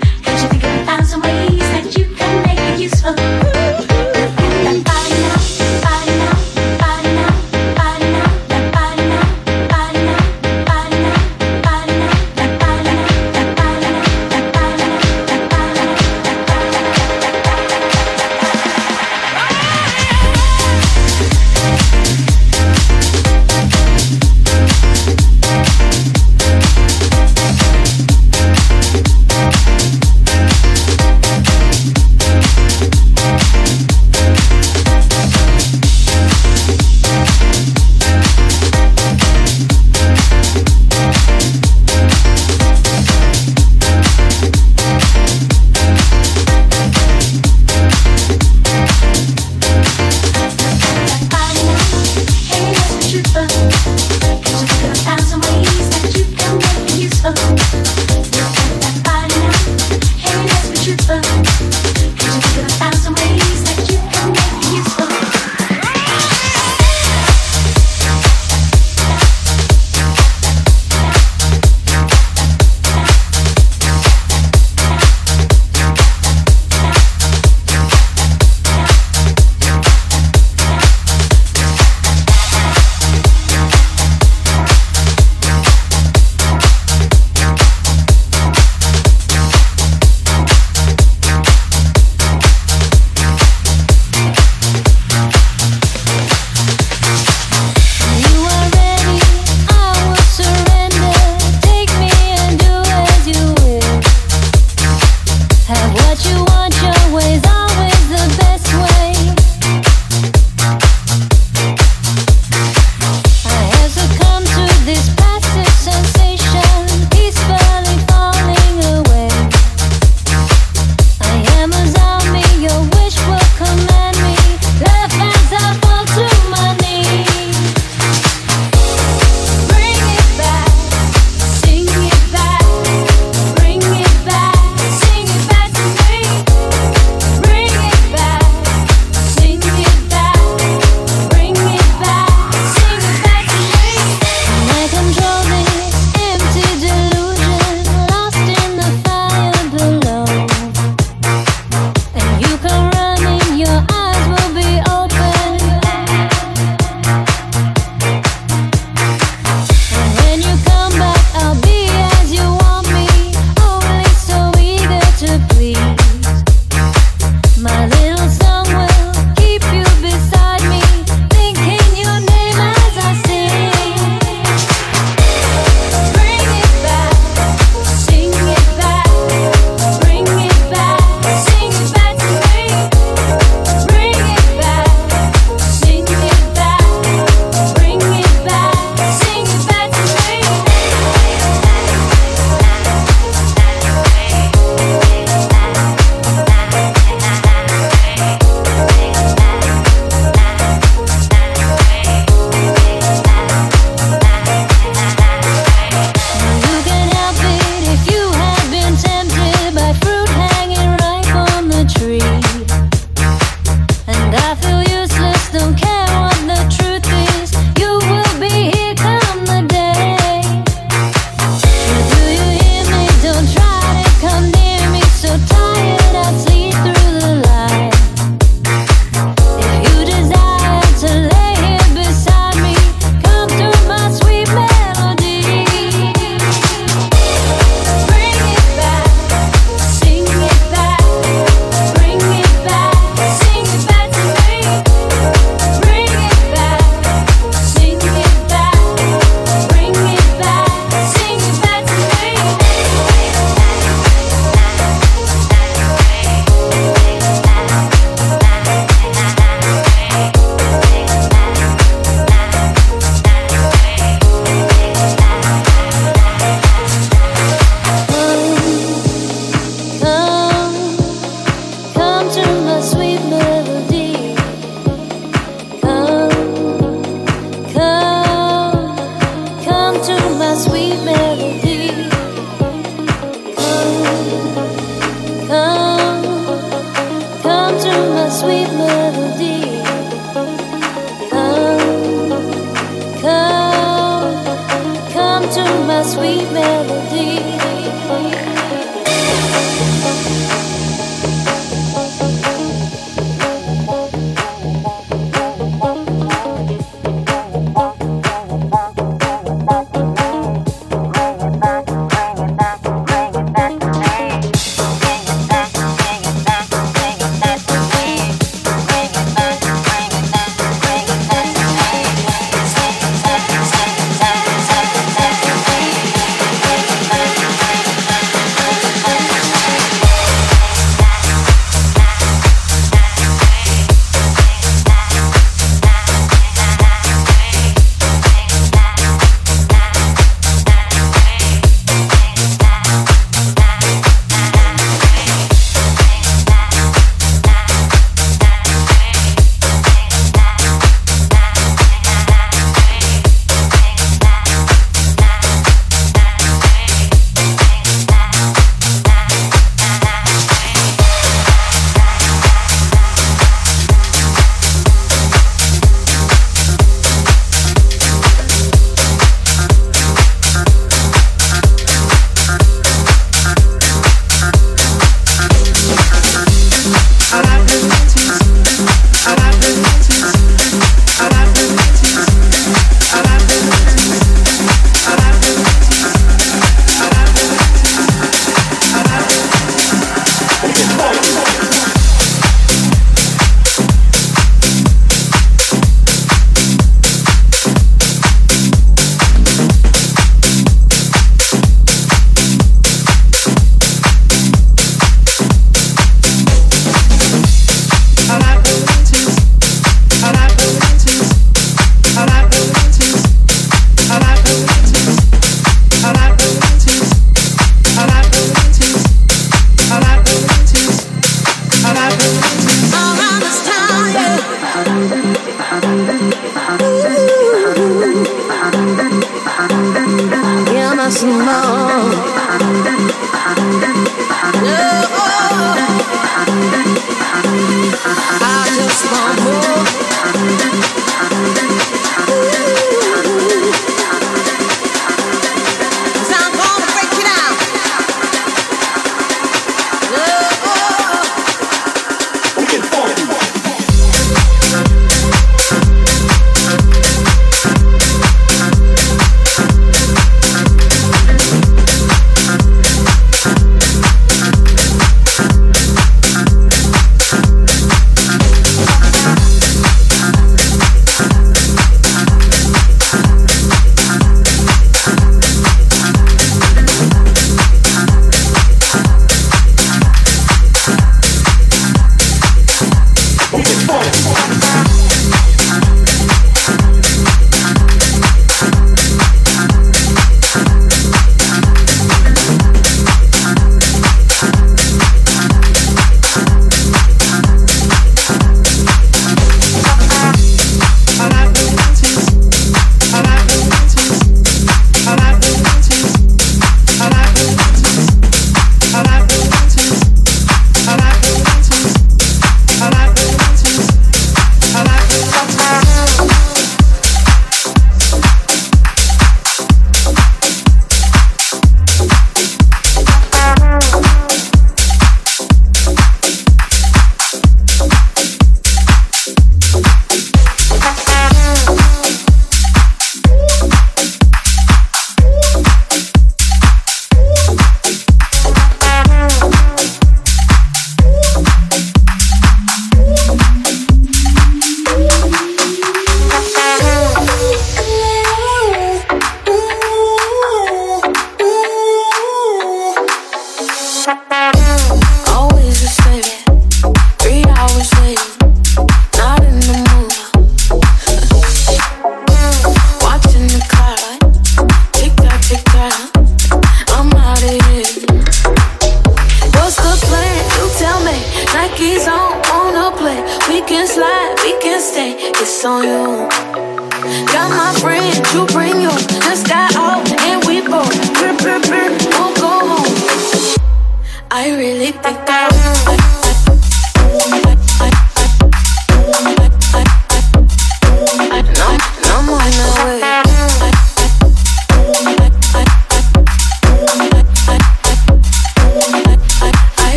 sweet melody.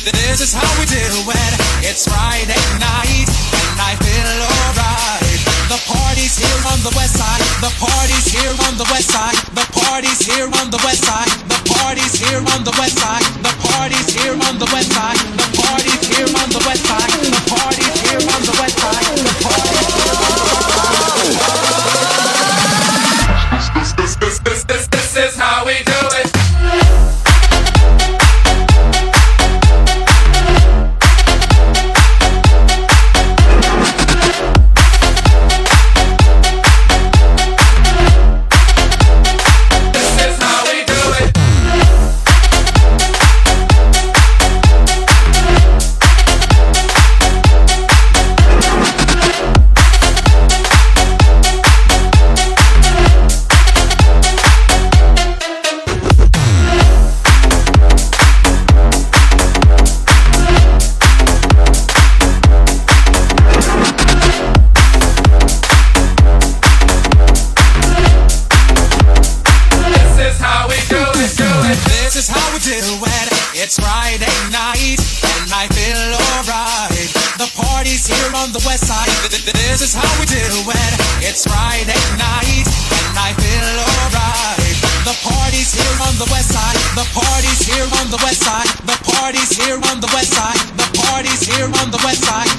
This is how we do it. It's Friday night, and I feel alright. The party's here on the west side. The party's here on the west side. The party's here on the west side. The party's here on the west side. The party's here on the west side. The party's here on the west side. The party's This is how we do it. It's Friday night and I feel alright. The party's here on the west side. The party's here on the west side. The party's here on the west side. The party's here on the west side.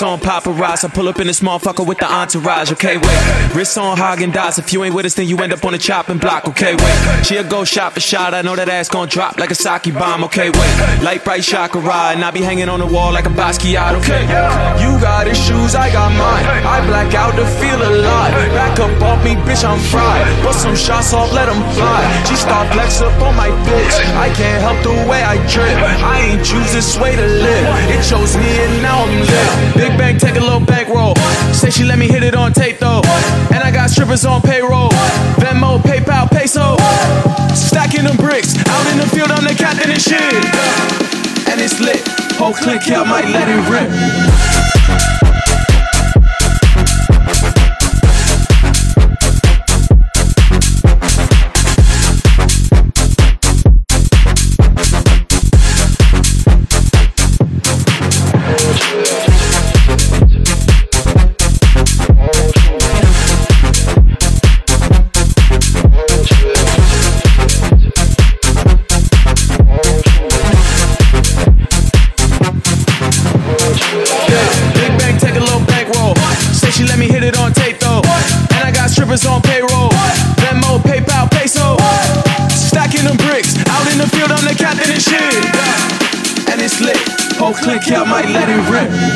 On paparazzi. I pull up in this motherfucker with the entourage. Okay, wait. Wrists on Häagen-Dazs. If you ain't with us, then you end up on the chopping block. Okay, wait. She'll go shot for shot. I know that ass gon' drop like a sake bomb. Okay, wait. Light bright chakra and I be hanging on the wall like a Basquiat. Okay. You got issues, I got mine. I black out to feel alive. Back up off me, bitch, I'm fried. Bust some shots off, let 'em fly. She start flex up on my bitch. I can't help the way I drip. I ain't choose this way to live. It chose me and now I'm lit. Bang, take a little bankroll. Say she let me hit it on tape though. And I got strippers on payroll. Venmo, PayPal, peso. Stacking them bricks. Out in the field, I'm the captain and shit. And it's lit. Whole click here, might let it rip. Let it rip.